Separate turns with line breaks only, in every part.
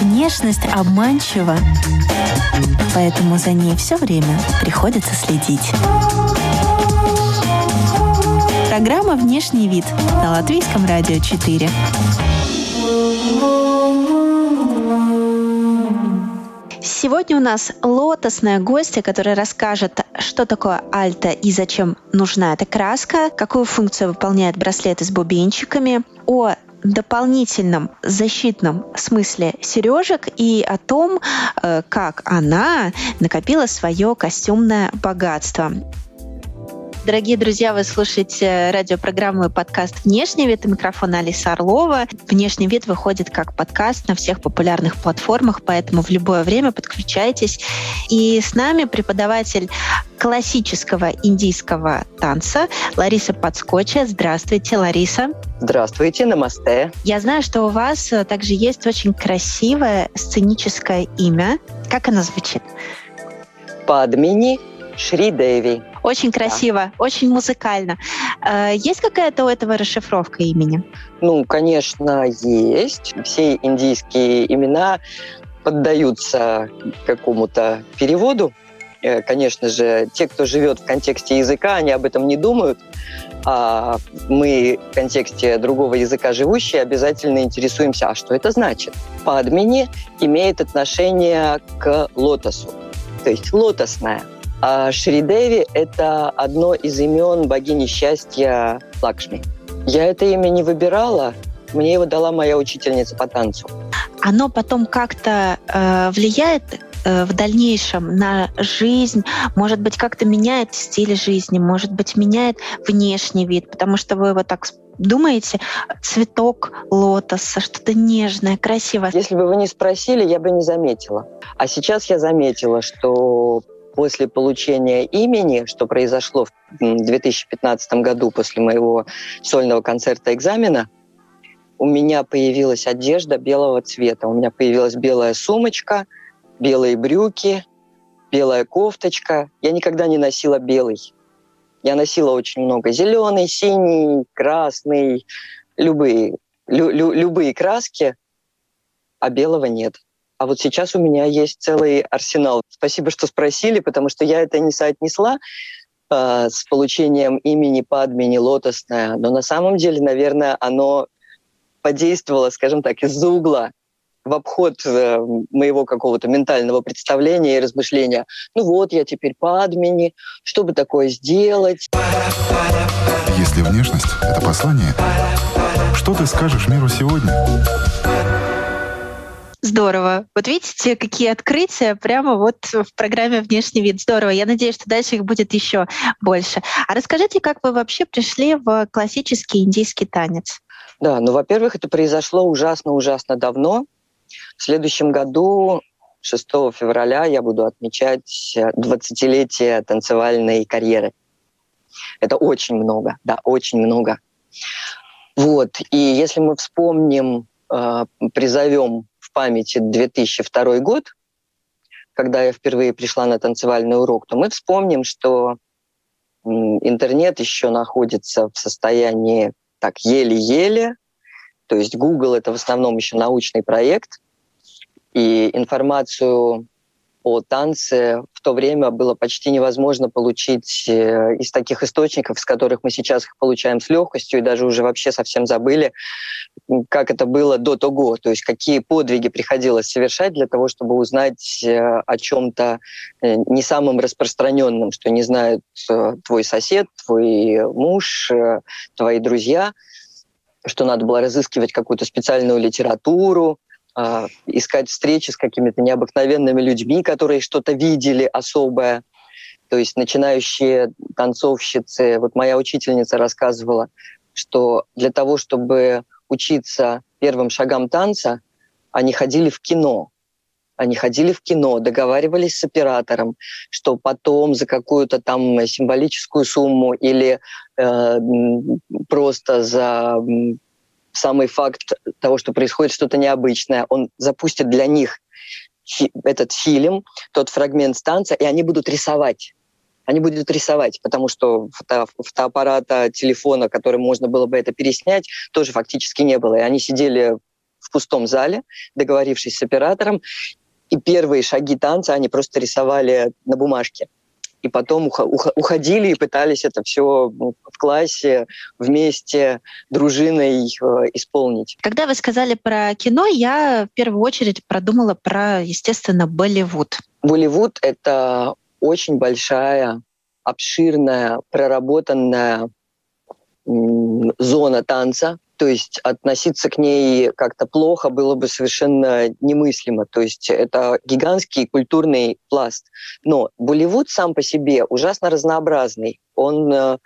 Внешность обманчива, поэтому за ней все время приходится следить. Программа «Внешний вид» на Латвийском радио 4. Сегодня у нас лотосная гостья, которая расскажет, что такое альта и зачем нужна эта краска, какую функцию выполняет браслеты с бубенчиками, о дополнительном защитном смысле сережек и о том, э, как она накопила свое костюмное богатство. Дорогие друзья, вы слушаете радиопрограмму и подкаст «Внешний вид». У микрофона Алиса Орлова. «Внешний вид» выходит как подкаст на всех популярных платформах, поэтому в любое время подключайтесь. И с нами преподаватель классического индийского танца Лариса Подскоча. Здравствуйте, Лариса.
Здравствуйте, намасте.
Я знаю, что у вас также есть очень красивое сценическое имя. Как оно звучит?
Падмини Шри Деви.
Очень красиво, да. очень музыкально. Э, есть какая-то у этого расшифровка имени?
Ну, конечно, есть. Все индийские имена поддаются какому-то переводу. Э, конечно же, те, кто живет в контексте языка, они об этом не думают. А мы в контексте другого языка живущие обязательно интересуемся, а что это значит? Падмини имеет отношение к лотосу, то есть лотосная – а Шридеви – это одно из имен богини счастья Лакшми. Я это имя не выбирала, мне его дала моя учительница по танцу.
Оно потом как-то э, влияет э, в дальнейшем на жизнь, может быть, как-то меняет стиль жизни, может быть, меняет внешний вид, потому что вы его так думаете, цветок лотоса, что-то нежное, красивое.
Если бы вы не спросили, я бы не заметила. А сейчас я заметила, что после получения имени, что произошло в 2015 году после моего сольного концерта экзамена, у меня появилась одежда белого цвета. У меня появилась белая сумочка, белые брюки, белая кофточка. Я никогда не носила белый. Я носила очень много зеленый, синий, красный, любые, лю, лю, любые краски, а белого нет. А вот сейчас у меня есть целый арсенал. Спасибо, что спросили, потому что я это не соотнесла э, с получением имени Падмини Лотосная, но на самом деле, наверное, оно подействовало, скажем так, из-за угла в обход э, моего какого-то ментального представления и размышления. Ну вот, я теперь Падмини, что бы такое сделать?
Если внешность — это послание, что ты скажешь миру сегодня?
Здорово. Вот видите, какие открытия прямо вот в программе «Внешний вид». Здорово. Я надеюсь, что дальше их будет еще больше. А расскажите, как вы вообще пришли в классический индийский танец?
Да, ну, во-первых, это произошло ужасно-ужасно давно. В следующем году 6 февраля я буду отмечать 20-летие танцевальной карьеры. Это очень много, да, очень много. Вот, и если мы вспомним, э, призовем памяти 2002 год, когда я впервые пришла на танцевальный урок, то мы вспомним, что интернет еще находится в состоянии так еле-еле, то есть Google это в основном еще научный проект, и информацию о танце. В то время было почти невозможно получить э, из таких источников, с которых мы сейчас их получаем с легкостью, и даже уже вообще совсем забыли, как это было до того, то есть какие подвиги приходилось совершать для того, чтобы узнать э, о чем-то э, не самым распространенном, что не знают твой сосед, твой муж, твои друзья, что надо было разыскивать какую-то специальную литературу, э, искать встречи с какими-то необыкновенными людьми, которые что-то видели особое. То есть начинающие танцовщицы, вот моя учительница рассказывала, что для того, чтобы учиться первым шагам танца, они ходили в кино. Они ходили в кино, договаривались с оператором, что потом за какую-то там символическую сумму или э, просто за самый факт того, что происходит что-то необычное, он запустит для них этот фильм, тот фрагмент станции, и они будут рисовать. они будут рисовать, потому что фото, фотоаппарата, телефона, которым можно было бы это переснять, тоже фактически не было. И они сидели в пустом зале, договорившись с оператором, и первые шаги танца они просто рисовали на бумажке. И потом уходили и пытались это все ну, в классе вместе дружиной э, исполнить.
Когда вы сказали про кино, я в первую очередь продумала про, естественно, Болливуд.
Болливуд — это очень большая, обширная, проработанная зона танца, то есть относиться к ней как-то плохо было бы совершенно немыслимо. То есть это гигантский культурный пласт. Но Болливуд сам по себе ужасно разнообразный. Он, э,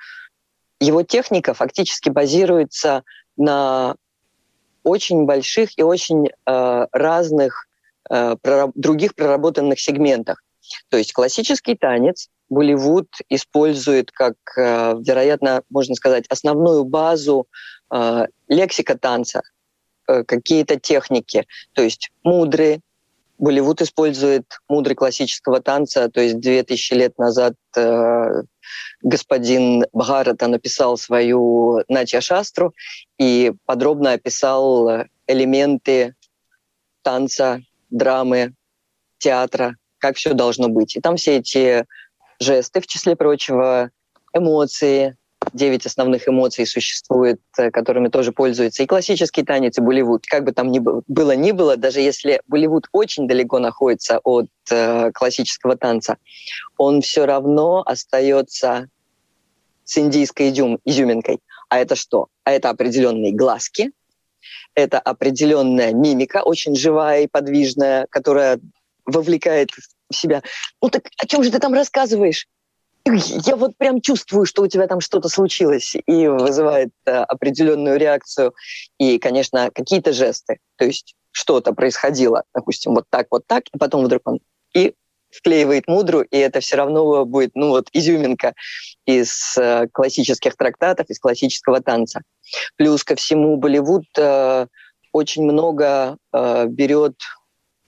его техника фактически базируется на очень больших и очень э, разных э, других проработанных сегментах. То есть классический танец Болливуд использует как, э, вероятно, можно сказать, основную базу лексика танца, э, какие-то техники. То есть мудры. Болливуд использует мудры классического танца. То есть 2000 лет назад господин Бхарата написал свою Натья Шастру и подробно описал элементы танца, драмы, театра, как все должно быть. И там все эти жесты, в числе прочего, эмоции, девять основных эмоций существует, э, которыми тоже пользуется и классический танец, и Болливуд. Как бы там ни было, ни было, даже если Болливуд очень далеко находится от э, классического танца, он все равно остается с индийской изюм, изюминкой. А это что? А это определенные глазки, это определенная мимика, очень живая и подвижная, которая вовлекает в себя. Ну так о чем же ты там рассказываешь? Я вот прям чувствую, что у тебя там что-то случилось, и вызывает э, определенную реакцию. И, конечно, какие-то жесты. То есть что-то происходило, допустим, вот так, вот так, и потом вдруг он и вклеивает мудру, и это все равно будет, ну вот, изюминка из э, классических трактатов, из классического танца. Плюс ко всему Болливуд э, очень много э, берет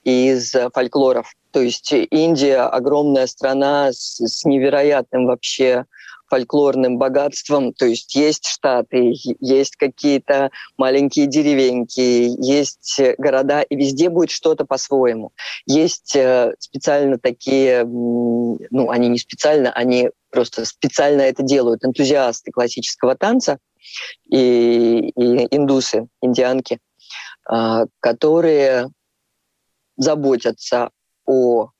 из фольклоров. То есть Индия огромная страна с, с невероятным вообще фольклорным богатством. То есть есть штаты, есть какие-то маленькие деревеньки, есть города, и везде будет что-то по-своему. Есть э, специально такие, ну, они не специально, они просто специально это делают, энтузиасты классического танца и, и индусы, индианки, а, которые заботятся о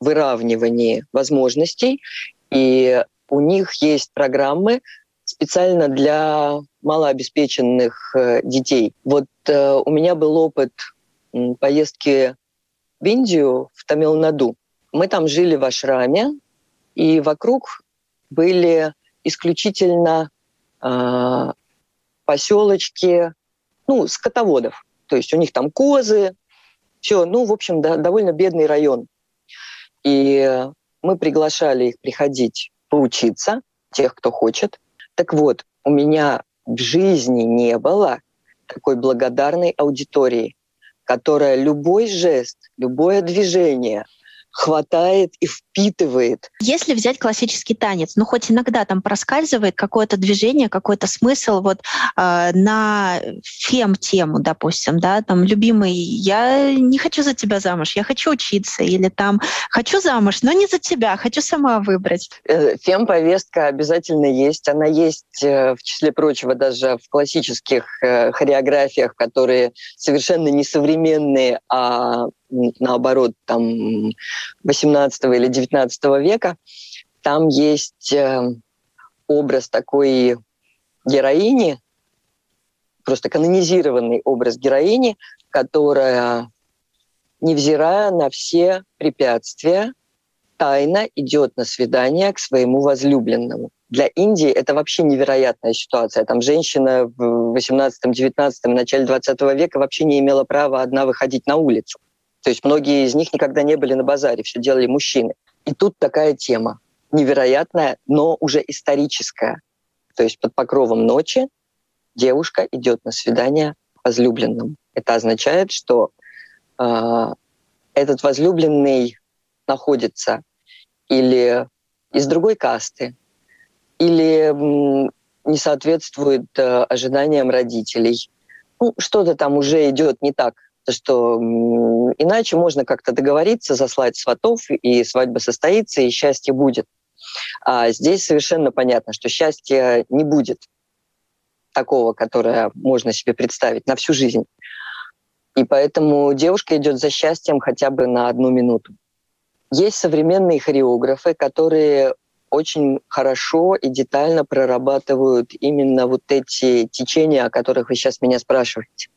выравнивании возможностей, и у них есть программы специально для малообеспеченных э, детей. Вот э, у меня был опыт поездки в Индию, в Тамилнаду. Мы там жили в ашраме, и вокруг были исключительно э, поселочки, ну, скотоводов. То есть у них там козы, все, ну, в общем, да, довольно бедный район. И мы приглашали их приходить поучиться, тех, кто хочет. Так вот, у меня в жизни не было такой благодарной аудитории, которая любой жест, любое движение – хватает и впитывает.
Если взять классический танец, ну хоть иногда там проскальзывает какое-то движение, какой-то смысл вот э, на фем-тему, допустим, да, там, любимый, я не хочу за тебя замуж, я хочу учиться, или там, хочу замуж, но не за тебя, хочу сама выбрать.
Э, фем-повестка обязательно есть, она есть, э, в числе прочего, даже в классических э, хореографиях, которые совершенно несовременные, а наоборот, там 18 или 19 века, там есть э, образ такой героини, просто канонизированный образ героини, которая, невзирая на все препятствия, тайно идет на свидание к своему возлюбленному. Для Индии это вообще невероятная ситуация. Там женщина в 18, 19, начале 20 века вообще не имела права одна выходить на улицу. То есть многие из них никогда не были на базаре, все делали мужчины. И тут такая тема невероятная, но уже историческая. То есть под покровом ночи девушка идет на свидание возлюбленным. Это означает, что э, этот возлюбленный находится или из другой касты или не соответствует э, ожиданиям родителей. Ну, что-то там уже идет не так, что иначе можно как-то договориться, заслать сватов, и свадьба состоится, и счастье будет. А здесь совершенно понятно, что счастья не будет такого, которое можно себе представить на всю жизнь. И поэтому девушка идет за счастьем хотя бы на одну минуту. Есть современные хореографы, которые очень хорошо и детально прорабатывают именно вот эти течения, о которых вы сейчас меня спрашиваете.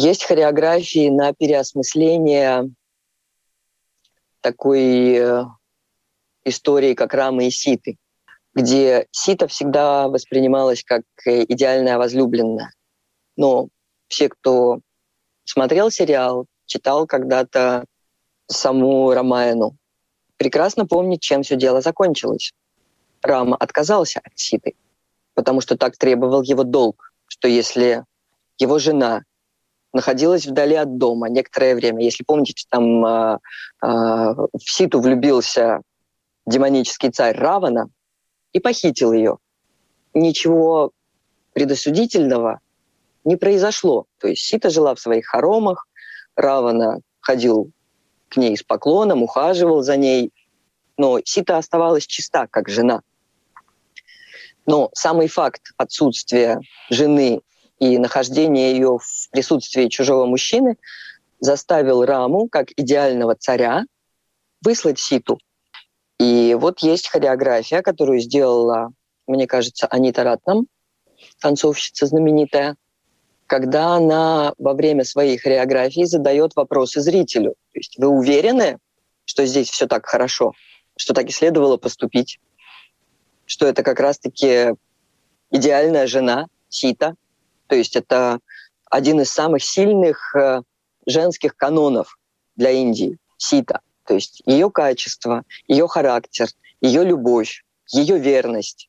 Есть хореографии на переосмысление такой э, истории, как Рамы и Ситы, где Сита всегда воспринималась как э, идеальная возлюбленная. Но все, кто смотрел сериал, читал когда-то саму Рамаяну, прекрасно помнит, чем все дело закончилось. Рама отказался от Ситы, потому что так требовал его долг, что если его жена находилась вдали от дома некоторое время, если помните, там э, э, в Ситу влюбился демонический царь Равана и похитил ее. Ничего предосудительного не произошло. То есть Сита жила в своих хоромах, Равана ходил к ней с поклоном, ухаживал за ней, но Сита оставалась чиста, как жена. Но самый факт отсутствия жены и нахождения ее в присутствии чужого мужчины заставил Раму, как идеального царя, выслать Ситу. И вот есть хореография, которую сделала, мне кажется, Анита Ратнам, танцовщица знаменитая, когда она во время своей хореографии задает вопросы зрителю. То есть вы уверены, что здесь все так хорошо, что так и следовало поступить, что это как раз-таки идеальная жена Сита, то есть это один из самых сильных э, женских канонов для Индии, Сита. То есть ее качество, ее характер, ее любовь, ее верность.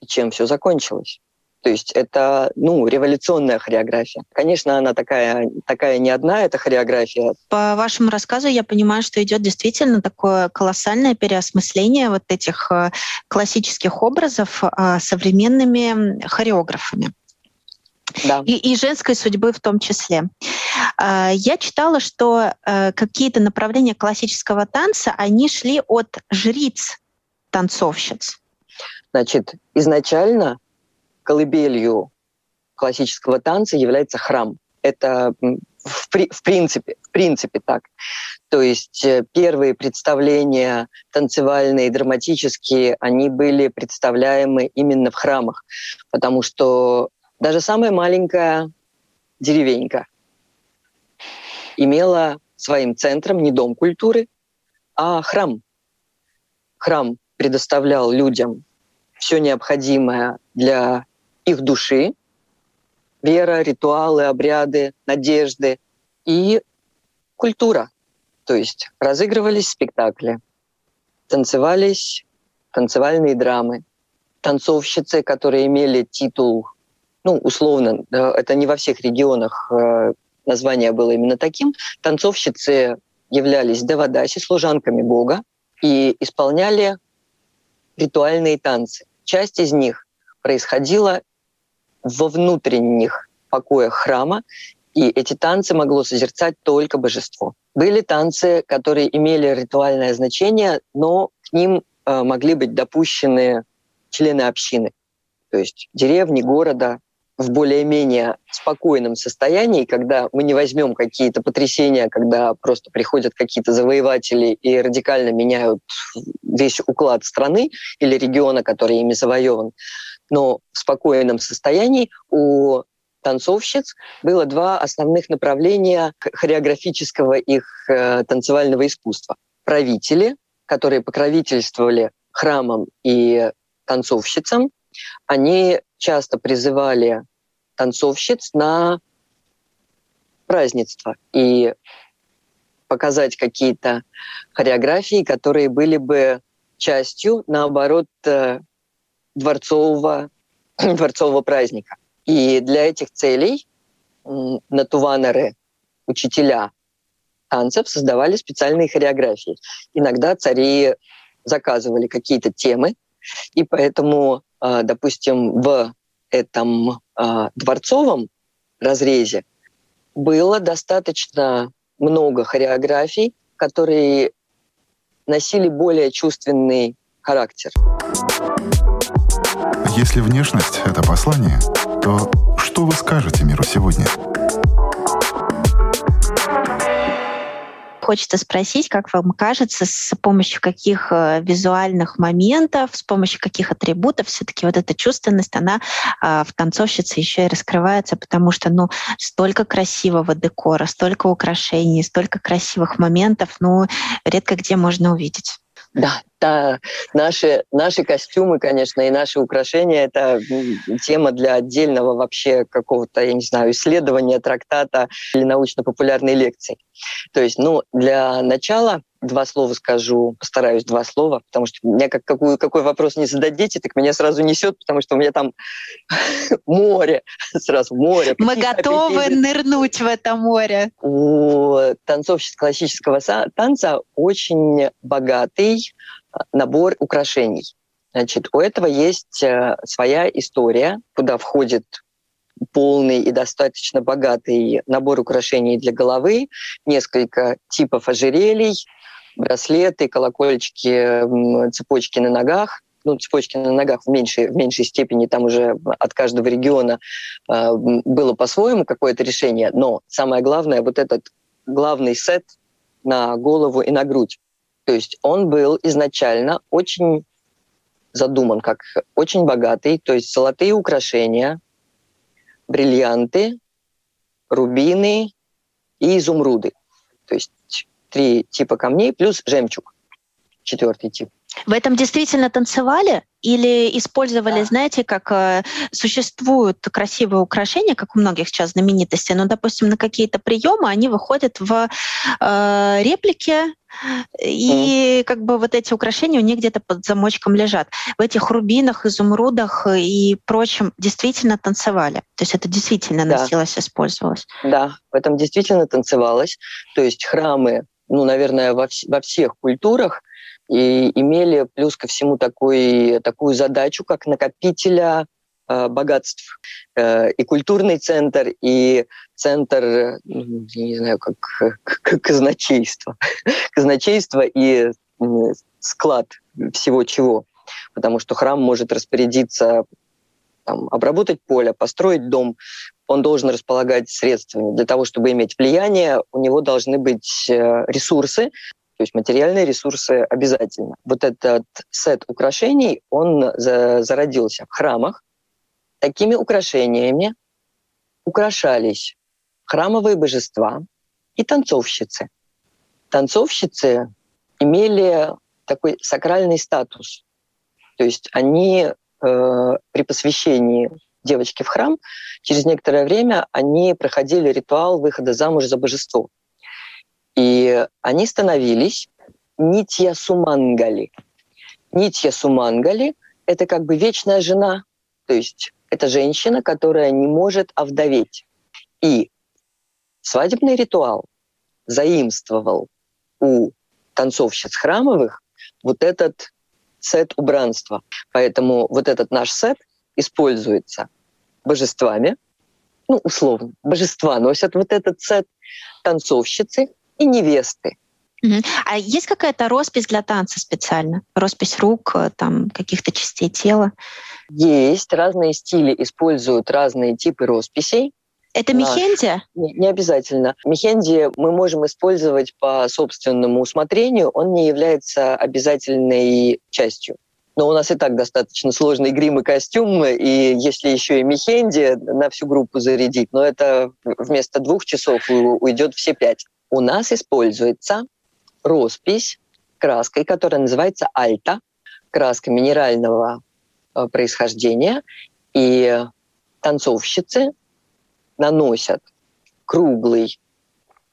И чем все закончилось? То есть это, ну, революционная хореография. Конечно, она такая, такая не одна, эта хореография.
По вашему рассказу я понимаю, что идет действительно такое колоссальное переосмысление вот этих э, классических образов э, современными хореографами. Да. И, и женской судьбы в том числе. Э, я читала, что какие-то направления классического танца, они шли от жриц танцовщиц.
Значит, изначально колыбелью классического танца является храм. Это в, при, в принципе, в принципе так. То есть э, первые представления танцевальные, драматические, они были представляемы именно в храмах, потому что даже самая маленькая деревенька имела своим центром не дом культуры, а храм. Храм предоставлял людям все необходимое для их души, вера, ритуалы, обряды, надежды и культура. То есть разыгрывались спектакли, танцевались танцевальные драмы, танцовщицы, которые имели титул, ну, условно, это не во всех регионах э, название было именно таким, танцовщицы являлись девадаси, служанками Бога, и исполняли ритуальные танцы. Часть из них происходила во внутренних покоях храма, и эти танцы могло созерцать только божество. Были танцы, которые имели ритуальное значение, но к ним э, могли быть допущены члены общины, то есть деревни, города, в более-менее спокойном состоянии, когда мы не возьмем какие-то потрясения, когда просто приходят какие-то завоеватели и радикально меняют весь уклад страны или региона, который ими завоеван, но в спокойном состоянии у танцовщиц было два основных направления хореографического их э, танцевального искусства. Правители, которые покровительствовали храмам и танцовщицам, они часто призывали танцовщиц на празднество и показать какие-то хореографии, которые были бы частью, наоборот, э, дворцового, дворцового праздника. И для этих целей натуванеры, учителя танцев, создавали специальные хореографии. Иногда цари заказывали какие-то темы, и поэтому, допустим, в этом а, дворцовом разрезе было достаточно много хореографий, которые носили более чувственный характер.
Если внешность — это послание, то что вы скажете миру сегодня?
Хочется спросить, как вам кажется, с помощью каких э, визуальных моментов, с помощью каких атрибутов все-таки вот эта чувственность, она а, в танцовщице еще и раскрывается, потому что, ну, столько красивого декора, столько украшений, столько красивых моментов, ну, редко где можно увидеть.
Да, да, наши, наши костюмы, конечно, и наши украшения — это тема для отдельного вообще какого-то, я не знаю, исследования, трактата или научно-популярной лекции. То есть, ну, для начала два слова скажу, постараюсь два слова, потому что меня как, какой, какой вопрос не зададите, так меня сразу несет, потому что у меня там море, сразу море.
Мы готовы нырнуть в это море.
У танцовщиц классического танца очень богатый набор украшений. Значит, у этого есть э, своя история, куда входит полный и достаточно богатый набор украшений для головы, несколько типов ожерелий, браслеты, колокольчики, цепочки на ногах. Ну, цепочки на ногах в меньшей, в меньшей степени, там уже от каждого региона э, было по-своему какое-то решение. Но самое главное, вот этот главный сет на голову и на грудь. То есть он был изначально очень задуман как очень богатый, то есть золотые украшения, бриллианты, рубины и изумруды. То есть три типа камней плюс жемчуг, четвертый тип.
В этом действительно танцевали или использовали, да. знаете, как э, существуют красивые украшения, как у многих сейчас знаменитостей, но, допустим, на какие-то приемы они выходят в э, реплике, и mm. как бы вот эти украшения у них где-то под замочком лежат. В этих рубинах, изумрудах и прочем действительно танцевали. То есть это действительно да. носилось, использовалось.
Да, в этом действительно танцевалось. То есть храмы, ну, наверное, во, во всех культурах и имели плюс ко всему такой, такую задачу, как накопителя э, богатств. Э, и культурный центр, и центр, ну, не знаю, как, как казначейство. казначейство и склад всего чего. Потому что храм может распорядиться там, обработать поле, построить дом, он должен располагать средствами. Для того, чтобы иметь влияние, у него должны быть э, ресурсы, то есть материальные ресурсы обязательно. Вот этот сет украшений, он за, зародился в храмах. Такими украшениями украшались храмовые божества и танцовщицы. Танцовщицы имели такой сакральный статус. То есть они э, при посвящении девочки в храм, через некоторое время они проходили ритуал выхода замуж за божество. И они становились Нитья Сумангали. Нитья Сумангали — это как бы вечная жена, то есть это женщина, которая не может овдоветь. И свадебный ритуал заимствовал у танцовщиц храмовых вот этот сет убранства. Поэтому вот этот наш сет используется божествами, ну, условно, божества носят вот этот сет, танцовщицы и невесты.
А есть какая-то роспись для танца специально? Роспись рук, э, там, каких-то частей тела?
Есть. Разные стили используют разные типы росписей.
Это мехенди?
Не, не обязательно. Мехенди мы можем использовать по собственному усмотрению. Он не является обязательной частью. Но у нас и так достаточно сложный грим и костюм, и если еще и мехенди на всю группу зарядить, но это вместо двух часов уйдет все пять. У нас используется роспись краской, которая называется альта, краска минерального э, происхождения, и танцовщицы наносят круглый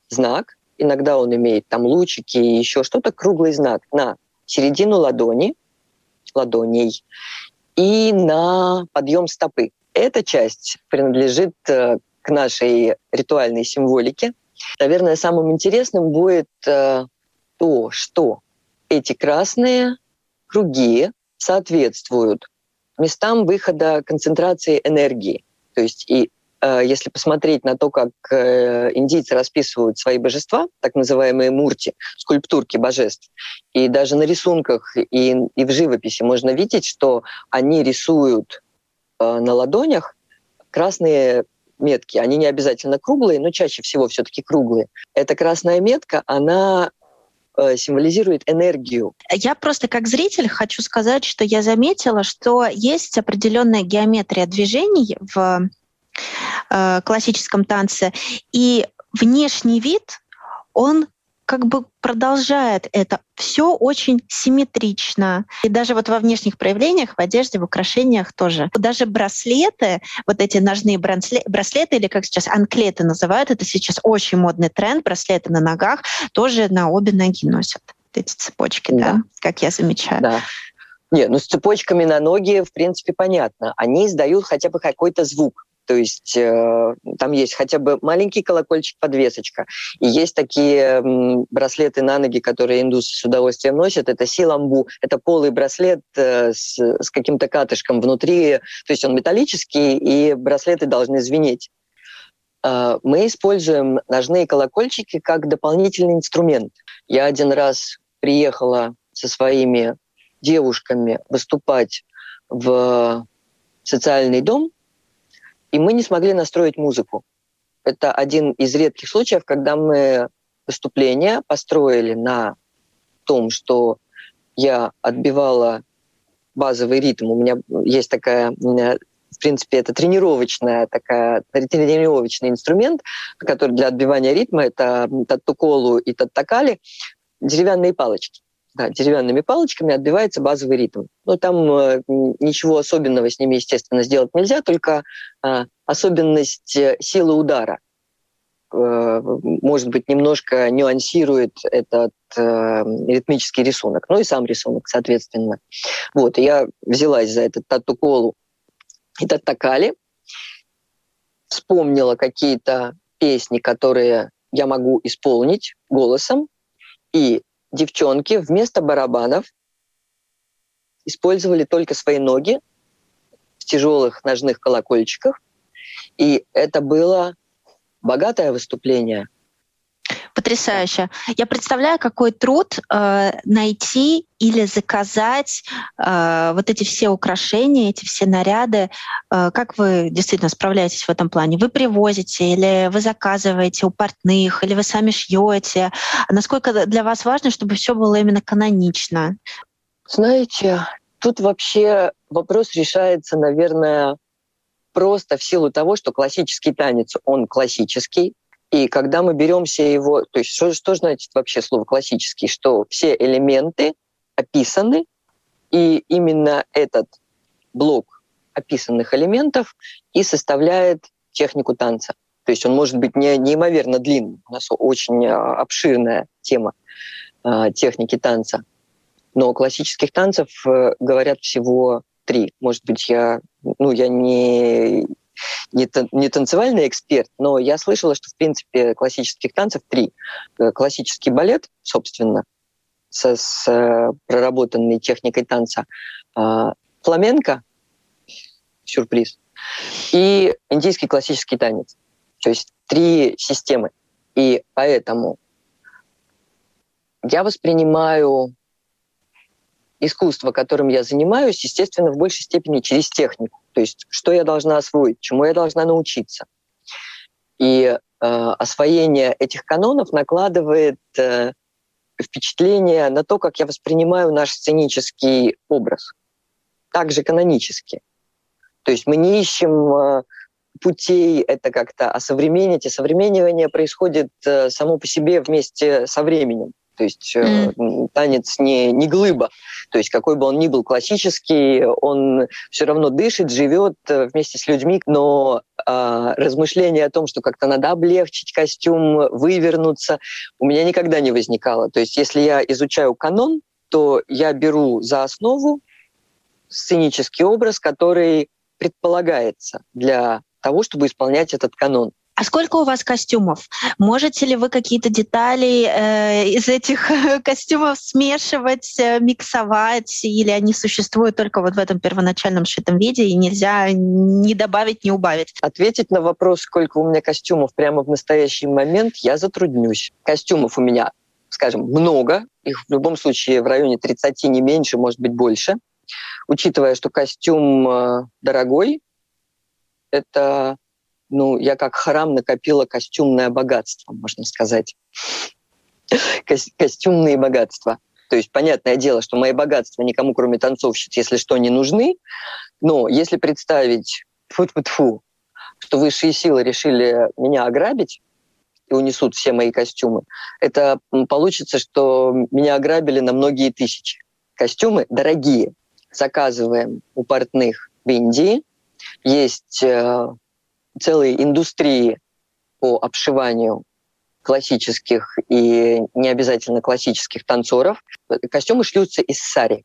знак, иногда он имеет там лучики и еще что-то, круглый знак на середину ладони, ладоней и на подъем стопы. Эта часть принадлежит э, к нашей ритуальной символике. Наверное, самым интересным будет э, то, что эти красные круги соответствуют местам выхода концентрации энергии. То есть и э, если посмотреть на то, как э, индийцы расписывают свои божества, так называемые мурти, скульптурки божеств, и даже на рисунках и, и в живописи можно видеть, что они рисуют э, на ладонях красные метки. Они не обязательно круглые, но чаще всего все-таки круглые. Эта красная метка, она Э, символизирует энергию.
Я просто как зритель хочу сказать, что я заметила, что есть определенная геометрия движений в э, классическом танце, и внешний вид, он как бы продолжает это. Все очень симметрично. И даже вот во внешних проявлениях, в одежде, в украшениях тоже. Даже браслеты, вот эти ножные браслеты, или как сейчас анклеты называют, это сейчас очень модный тренд, браслеты на ногах тоже на обе ноги носят. Эти цепочки, да, да как я замечаю.
Да. Нет, ну с цепочками на ноги, в принципе, понятно. Они издают хотя бы какой-то звук. То есть э, там есть хотя бы маленький колокольчик-подвесочка. И есть такие э, браслеты на ноги, которые индусы с удовольствием носят. Это силамбу. Это полый браслет э, с, с каким-то катышком внутри. То есть он металлический, и браслеты должны звенеть. Э, мы используем ножные колокольчики как дополнительный инструмент. Я один раз приехала со своими девушками выступать в социальный дом, и мы не смогли настроить музыку. Это один из редких случаев, когда мы выступление построили на том, что я отбивала базовый ритм. У меня есть такая, в принципе, это тренировочная такая, тренировочный инструмент, который для отбивания ритма это таттуколу и таттакали, деревянные палочки да, деревянными палочками отбивается базовый ритм. Ну, там э, ничего особенного с ними, естественно, сделать нельзя, только э, особенность э, силы удара, э, может быть, немножко нюансирует этот э, ритмический рисунок, ну и сам рисунок, соответственно. Вот, я взялась за этот тату-колу и таттакали, вспомнила какие-то песни, которые я могу исполнить голосом, и девчонки вместо барабанов использовали только свои ноги в тяжелых ножных колокольчиках. И это было богатое выступление –
Потрясающе. Я представляю, какой труд э, найти или заказать э, вот эти все украшения, эти все наряды. Э, как вы действительно справляетесь в этом плане? Вы привозите или вы заказываете у портных, или вы сами шьете? Насколько для вас важно, чтобы все было именно канонично?
Знаете, тут вообще вопрос решается, наверное, просто в силу того, что классический танец, он классический, и когда мы беремся его, то есть что, что значит вообще слово классический, что все элементы описаны, и именно этот блок описанных элементов и составляет технику танца. То есть он может быть не, неимоверно длинным. У нас очень а, обширная тема э, техники танца. Но классических танцев э, говорят всего три. Может быть, я, ну, я не, не, не танцевальный эксперт, но я слышала, что, в принципе, классических танцев три. Э, классический балет, собственно, со, с э, проработанной техникой танца, э, фламенко, сюрприз, и индийский классический танец. То есть три системы. И поэтому я воспринимаю искусство, которым я занимаюсь, естественно, в большей степени через технику. То есть что я должна освоить, чему я должна научиться. И э, освоение этих канонов накладывает э, впечатление на то, как я воспринимаю наш сценический образ. Также канонически. То есть мы не ищем э, путей это как-то осовременить. И современнивание происходит э, само по себе вместе со временем. То есть mm. танец не, не глыба. То есть какой бы он ни был классический, он все равно дышит, живет э, вместе с людьми. Но э, размышление о том, что как-то надо облегчить костюм, вывернуться, у меня никогда не возникало. То есть если я изучаю канон, то я беру за основу сценический образ, который предполагается для того, чтобы исполнять этот канон.
А сколько у вас костюмов? Можете ли вы какие-то детали э, из этих костюмов смешивать, э, миксовать, или они существуют только вот в этом первоначальном сшитом виде, и нельзя ни добавить, ни убавить?
Ответить на вопрос, сколько у меня костюмов прямо в настоящий момент, я затруднюсь. Костюмов у меня, скажем, много. Их в любом случае в районе 30, не меньше, может быть, больше. Учитывая, что костюм э, дорогой, это ну, я как храм накопила костюмное богатство, можно сказать. Костюмные богатства. То есть, понятное дело, что мои богатства никому, кроме танцовщиц, если что, не нужны. Но если представить, фу -фу -фу, что высшие силы решили меня ограбить и унесут все мои костюмы, это получится, что меня ограбили на многие тысячи. Костюмы дорогие. Заказываем у портных в Индии. Есть э, целые индустрии по обшиванию классических и не обязательно классических танцоров. Костюмы шьются из сари.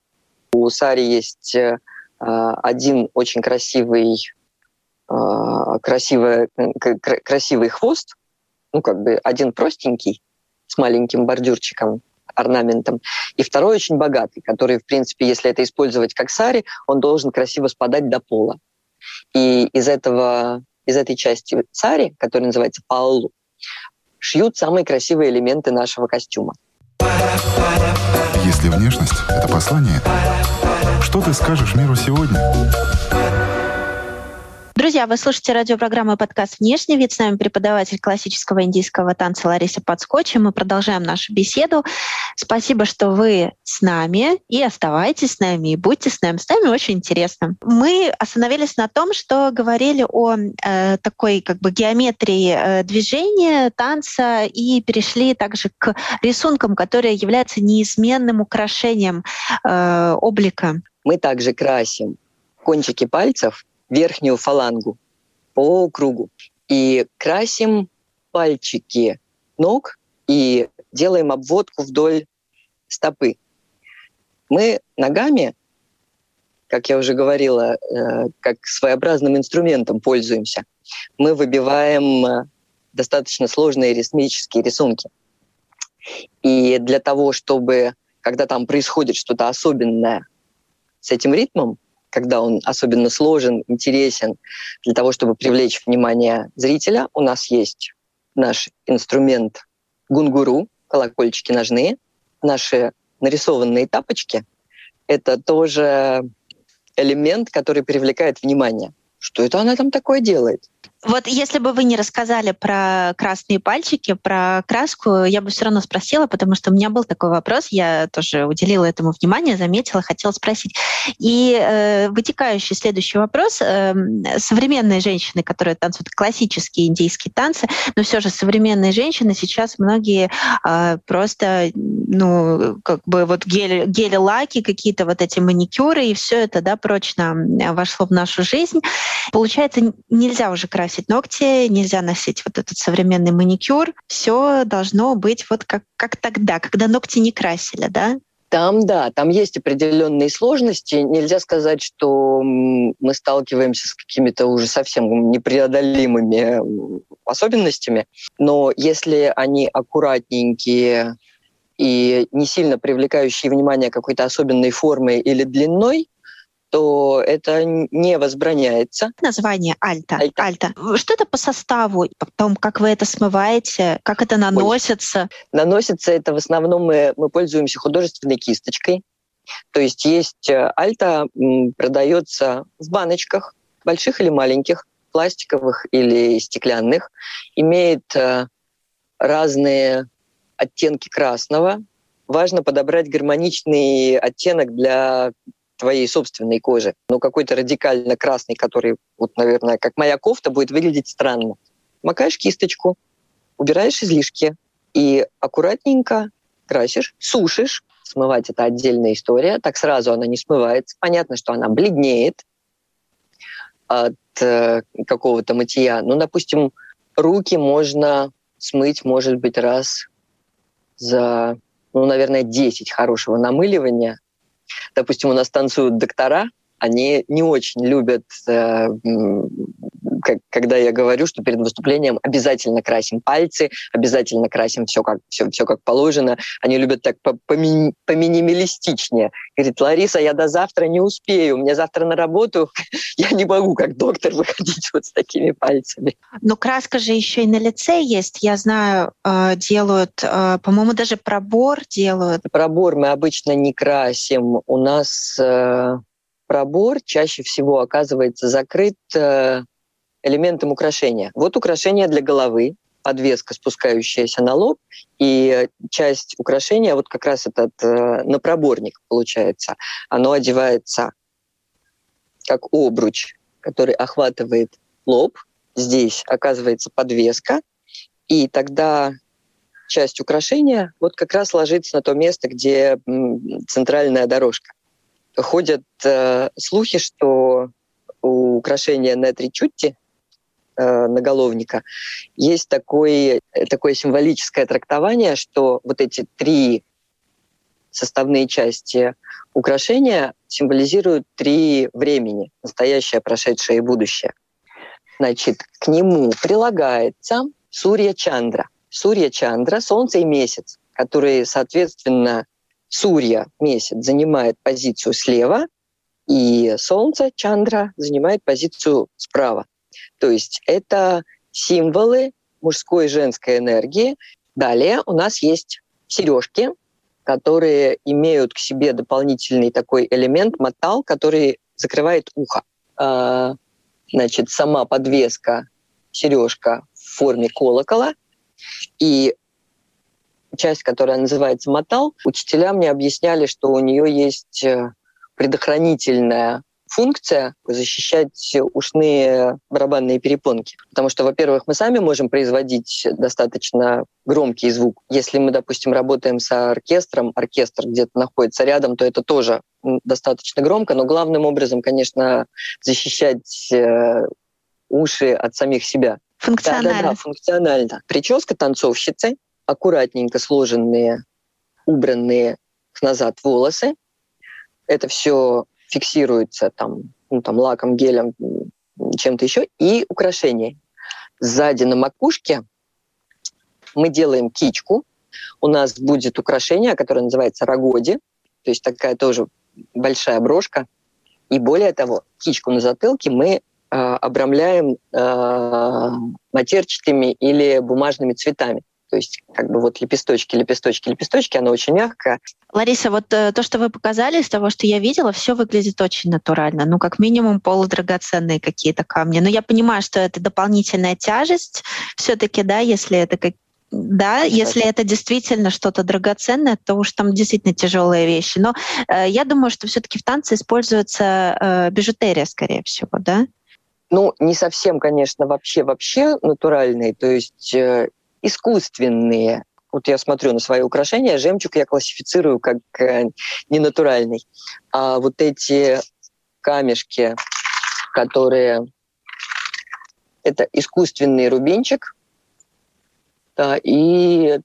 У сари есть э, один очень красивый, э, красивый, красивый хвост, ну как бы один простенький с маленьким бордюрчиком, орнаментом, и второй очень богатый, который, в принципе, если это использовать как сари, он должен красиво спадать до пола. И из этого из этой части цари, которая называется паулу, шьют самые красивые элементы нашего костюма.
Если внешность — это послание, что ты скажешь миру сегодня?
Друзья, вы слушаете радиопрограмму подкаст «Внешний вид». С нами преподаватель классического индийского танца Лариса Подскочи. Мы продолжаем нашу беседу. Спасибо, что вы с нами, и оставайтесь с нами, и будьте с нами. С нами очень интересно. Мы остановились на том, что говорили о э, такой как бы геометрии э, движения, танца, и перешли также к рисункам, которые являются неизменным украшением э, облика.
Мы также красим кончики пальцев верхнюю фалангу по кругу. И красим пальчики ног и делаем обводку вдоль стопы. Мы ногами, как я уже говорила, э, как своеобразным инструментом пользуемся. Мы выбиваем э, достаточно сложные ритмические рисунки. И для того, чтобы, когда там происходит что-то особенное с этим ритмом, когда он особенно сложен, интересен, для того, чтобы привлечь внимание зрителя, у нас есть наш инструмент гунгуру, колокольчики ножные, наши нарисованные тапочки. Это тоже элемент, который привлекает внимание. Что это она там такое делает?
Вот если бы вы не рассказали про красные пальчики, про краску, я бы все равно спросила, потому что у меня был такой вопрос, я тоже уделила этому внимание, заметила, хотела спросить. И э, вытекающий следующий вопрос. Э, современные женщины, которые танцуют классические индийские танцы, но все же современные женщины сейчас многие э, просто, ну, как бы вот гель, гели-лаки, какие-то вот эти маникюры, и все это, да, прочно вошло в нашу жизнь. Получается, нельзя уже красить красить ногти, нельзя носить вот этот современный маникюр. Все должно быть вот как, как тогда, когда ногти не красили, да?
Там, да, там есть определенные сложности. Нельзя сказать, что мы сталкиваемся с какими-то уже совсем непреодолимыми особенностями. Но если они аккуратненькие и не сильно привлекающие внимание какой-то особенной формой или длиной, то это не возбраняется.
Название альта. Альта. альта. Что это по составу? Потом, как вы это смываете? Как это наносится?
Ой. Наносится это в основном мы, мы пользуемся художественной кисточкой. То есть есть э, альта, продается в баночках, больших или маленьких, пластиковых или стеклянных. Имеет э, разные оттенки красного. Важно подобрать гармоничный оттенок для твоей собственной кожи. Но какой-то радикально красный, который, вот, наверное, как моя кофта, будет выглядеть странно. Макаешь кисточку, убираешь излишки и аккуратненько красишь, сушишь. Смывать это отдельная история. Так сразу она не смывается. Понятно, что она бледнеет от э, какого-то мытья. Ну, допустим, руки можно смыть, может быть, раз за, ну, наверное, 10 хорошего намыливания допустим, у нас танцуют доктора, они не очень любят э, как, когда я говорю, что перед выступлением обязательно красим пальцы, обязательно красим все как, все, все как положено. Они любят так помини, поминималистичнее. Говорит, Лариса, я до завтра не успею, мне завтра на работу, я не могу как доктор выходить вот с такими пальцами.
Но краска же еще и на лице есть. Я знаю, э, делают, э, по-моему, даже пробор делают.
Пробор мы обычно не красим. У нас э, пробор чаще всего оказывается закрыт элементом украшения. Вот украшение для головы, подвеска, спускающаяся на лоб, и часть украшения, вот как раз этот э, напроборник получается, оно одевается как обруч, который охватывает лоб. Здесь оказывается подвеска, и тогда часть украшения вот как раз ложится на то место, где центральная дорожка. Ходят э, слухи, что у украшения Нетри Чутти э, наголовника, есть такое, такое символическое трактование, что вот эти три составные части украшения символизируют три времени – настоящее, прошедшее и будущее. Значит, к нему прилагается Сурья Чандра. Сурья Чандра – Солнце и Месяц, которые, соответственно, Сурья, Месяц, занимает позицию слева, и Солнце, Чандра, занимает позицию справа. То есть это символы мужской и женской энергии. Далее у нас есть сережки, которые имеют к себе дополнительный такой элемент мотал, который закрывает ухо. А, значит, сама подвеска, сережка в форме колокола и часть, которая называется мотал, учителя мне объясняли, что у нее есть э, предохранительная функция защищать ушные барабанные перепонки. Потому что, во-первых, мы сами можем производить достаточно громкий звук. Если мы, допустим, работаем с оркестром, оркестр где-то находится рядом, то это тоже достаточно громко, но главным образом, конечно, защищать э, уши от самих себя.
Функционально. Да, да, да,
функционально. Прическа танцовщицы, аккуратненько сложенные, убранные назад волосы. Это все фиксируется там, ну, там лаком, гелем, чем-то еще, и украшения. Сзади на макушке мы делаем кичку. У нас будет украшение, которое называется рагоди, то есть такая тоже большая брошка. И более того, кичку на затылке мы э, обрамляем э, матерчатыми или бумажными цветами. То есть как бы вот лепесточки, лепесточки, лепесточки, оно очень мягкое.
Лариса, вот э, то, что вы показали, из того, что я видела, все выглядит очень натурально. Ну, как минимум полудрагоценные какие-то камни. Но я понимаю, что это дополнительная тяжесть все-таки, да, если это как да, если это действительно что-то драгоценное, то уж там действительно тяжелые вещи. Но э, я думаю, что все-таки в танце используется э, бижутерия, скорее всего, да?
Ну, не совсем, конечно, вообще вообще натуральные. То есть э, искусственные. Вот я смотрю на свои украшения, жемчуг я классифицирую как э, ненатуральный. А вот эти камешки, которые... Это искусственный рубинчик да, и э,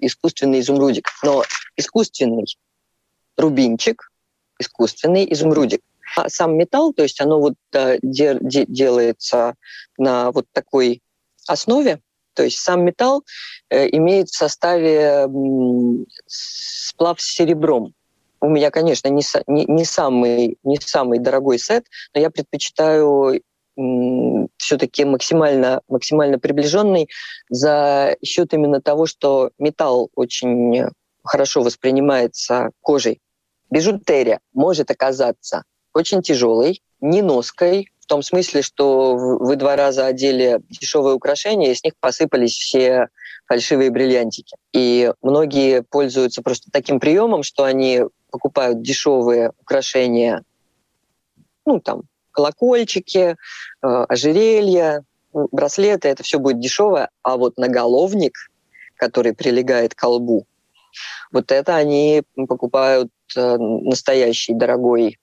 искусственный изумрудик. Но искусственный рубинчик, искусственный изумрудик. А сам металл, то есть оно вот да, де, де, делается на вот такой основе, то есть сам металл э, имеет в составе сплав с серебром. У меня, конечно, не, не, не, самый, не самый дорогой сет, но я предпочитаю все-таки максимально, максимально приближенный за счет именно того, что металл очень хорошо воспринимается кожей. Бижутерия может оказаться очень тяжелой, неноской, в том смысле, что вы два раза одели дешевые украшения, и с них посыпались все фальшивые бриллиантики. И многие пользуются просто таким приемом, что они покупают дешевые украшения, ну там колокольчики, э, ожерелья, браслеты, это все будет дешевое, а вот наголовник, который прилегает к колбу, вот это они покупают э, настоящий дорогой,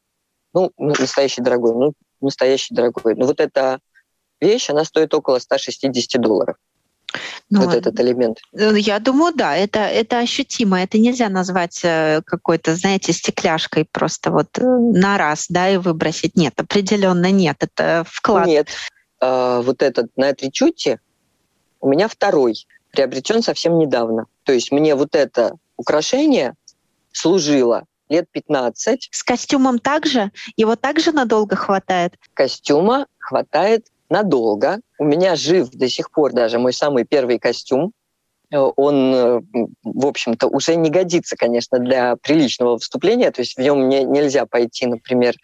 ну, настоящий дорогой, ну, настоящий дорогой. Но вот эта вещь, она стоит около 160 долларов. Ну, вот этот элемент.
Э, я думаю, да, это, это ощутимо. Это нельзя назвать э, какой-то, знаете, стекляшкой просто вот э, на раз, да, и выбросить. Нет, определенно нет. Это вклад.
Нет. э, вот этот на Тричути у меня второй, приобретен совсем недавно. То есть мне вот это украшение служило лет 15.
С костюмом также? Его также надолго хватает?
Костюма хватает надолго. У меня жив до сих пор даже мой самый первый костюм. Э, он, э, в общем-то, уже не годится, конечно, для приличного выступления. То есть в нем не, нельзя пойти, например,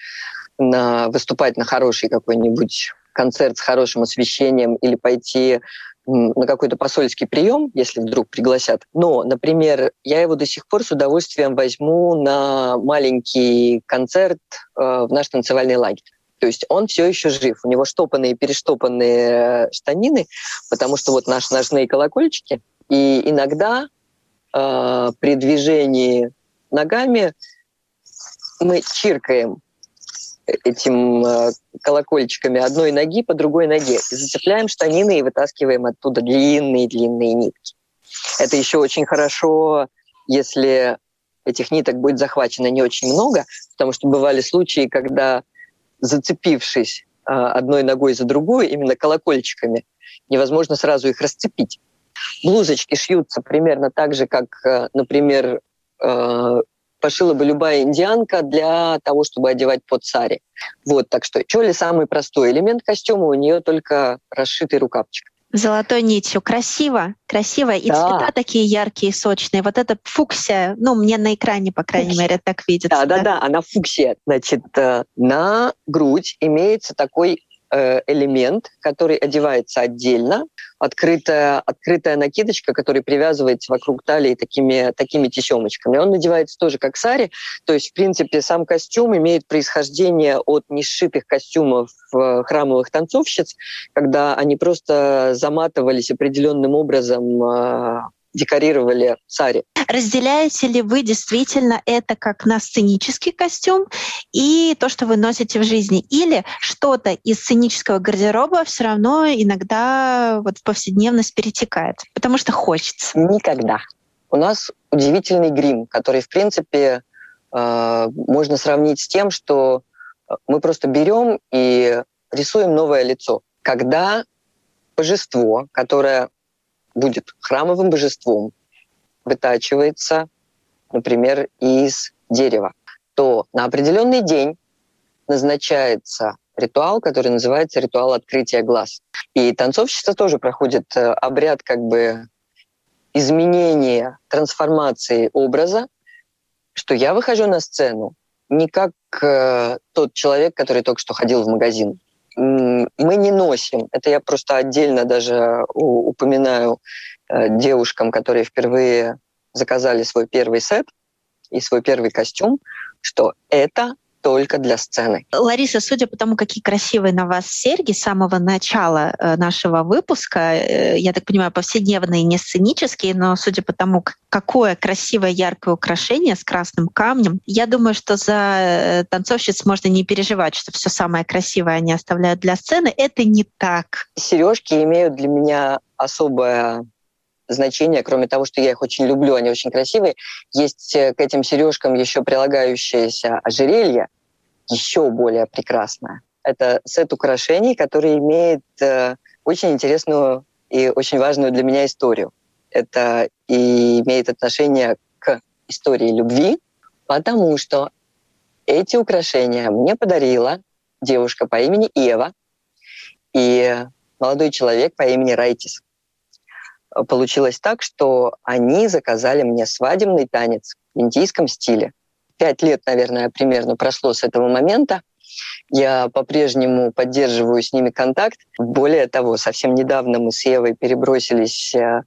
на, выступать на хороший какой-нибудь концерт с хорошим освещением или пойти на какой-то посольский прием, если вдруг пригласят. Но, например, я его до сих пор с удовольствием возьму на маленький концерт э, в наш танцевальный лагерь. То есть он все еще жив. У него штопанные и перештопанные штанины, потому что вот наши ножные колокольчики. И иногда э, при движении ногами мы чиркаем этим э, колокольчиками одной ноги по другой ноге. И зацепляем штанины и вытаскиваем оттуда длинные-длинные нитки. Это еще очень хорошо, если этих ниток будет захвачено не очень много, потому что бывали случаи, когда, зацепившись э, одной ногой за другую, именно колокольчиками, невозможно сразу их расцепить. Блузочки шьются примерно так же, как, э, например, пошила бы любая индианка для того, чтобы одевать под сари. Вот, так что чоли самый простой элемент костюма, у нее только расшитый рукавчик.
Золотой нитью. Красиво, красиво. И да. цвета такие яркие, сочные. Вот это фуксия, ну, мне на экране, по крайней фуксия. мере, так видится.
Да, да, да, она фуксия. Значит, э, на грудь имеется такой элемент, который одевается отдельно, открытая, открытая накидочка, которая привязывается вокруг талии такими, такими тесемочками. Он надевается тоже как сари, то есть, в принципе, сам костюм имеет происхождение от несшитых костюмов э, храмовых танцовщиц, когда они просто заматывались определенным образом э, декорировали цари.
Разделяете ли вы действительно это как на сценический костюм и то, что вы носите в жизни? Или что-то из сценического гардероба все равно иногда вот в повседневность перетекает? Потому что хочется.
Никогда. У нас удивительный грим, который, в принципе, э, можно сравнить с тем, что мы просто берем и рисуем новое лицо. Когда божество, которое будет храмовым божеством, вытачивается, например, из дерева, то на определенный день назначается ритуал, который называется ритуал открытия глаз. И танцовщица тоже проходит э, обряд как бы изменения, трансформации образа, что я выхожу на сцену не как э, тот человек, который только что ходил в магазин мы не носим. Это я просто отдельно даже упоминаю э, девушкам, которые впервые заказали свой первый сет и свой первый костюм, что это только для сцены.
Лариса, судя по тому, какие красивые на вас серьги с самого начала э, нашего выпуска, э, я так понимаю, повседневные, не сценические, но судя по тому, какое красивое яркое украшение с красным камнем, я думаю, что за э, танцовщиц можно не переживать, что все самое красивое они оставляют для сцены. Это не так.
Сережки имеют для меня особое значение, кроме того, что я их очень люблю, они очень красивые, есть к этим сережкам еще прилагающееся ожерелье, еще более прекрасная. Это сет украшений, который имеет э, очень интересную и очень важную для меня историю. Это и имеет отношение к истории любви, потому что эти украшения мне подарила девушка по имени Ева и молодой человек по имени Райтис. Получилось так, что они заказали мне свадебный танец в индийском стиле пять лет, наверное, примерно прошло с этого момента. Я по-прежнему поддерживаю с ними контакт. Более того, совсем недавно мы с Евой перебросились э,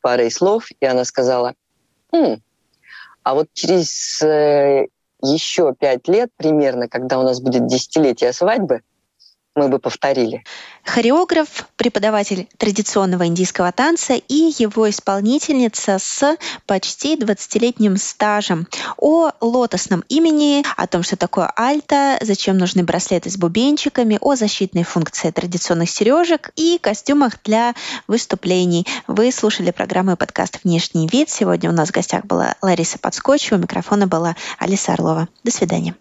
парой слов, и она сказала, «Хм, а вот через э, еще пять лет примерно, когда у нас будет десятилетие свадьбы, мы бы повторили.
Хореограф, преподаватель традиционного индийского танца и его исполнительница с почти 20-летним стажем. О лотосном имени, о том, что такое альта, зачем нужны браслеты с бубенчиками, о защитной функции традиционных сережек и костюмах для выступлений. Вы слушали программу и подкаст «Внешний вид». Сегодня у нас в гостях была Лариса Подскочева, у микрофона была Алиса Орлова. До свидания.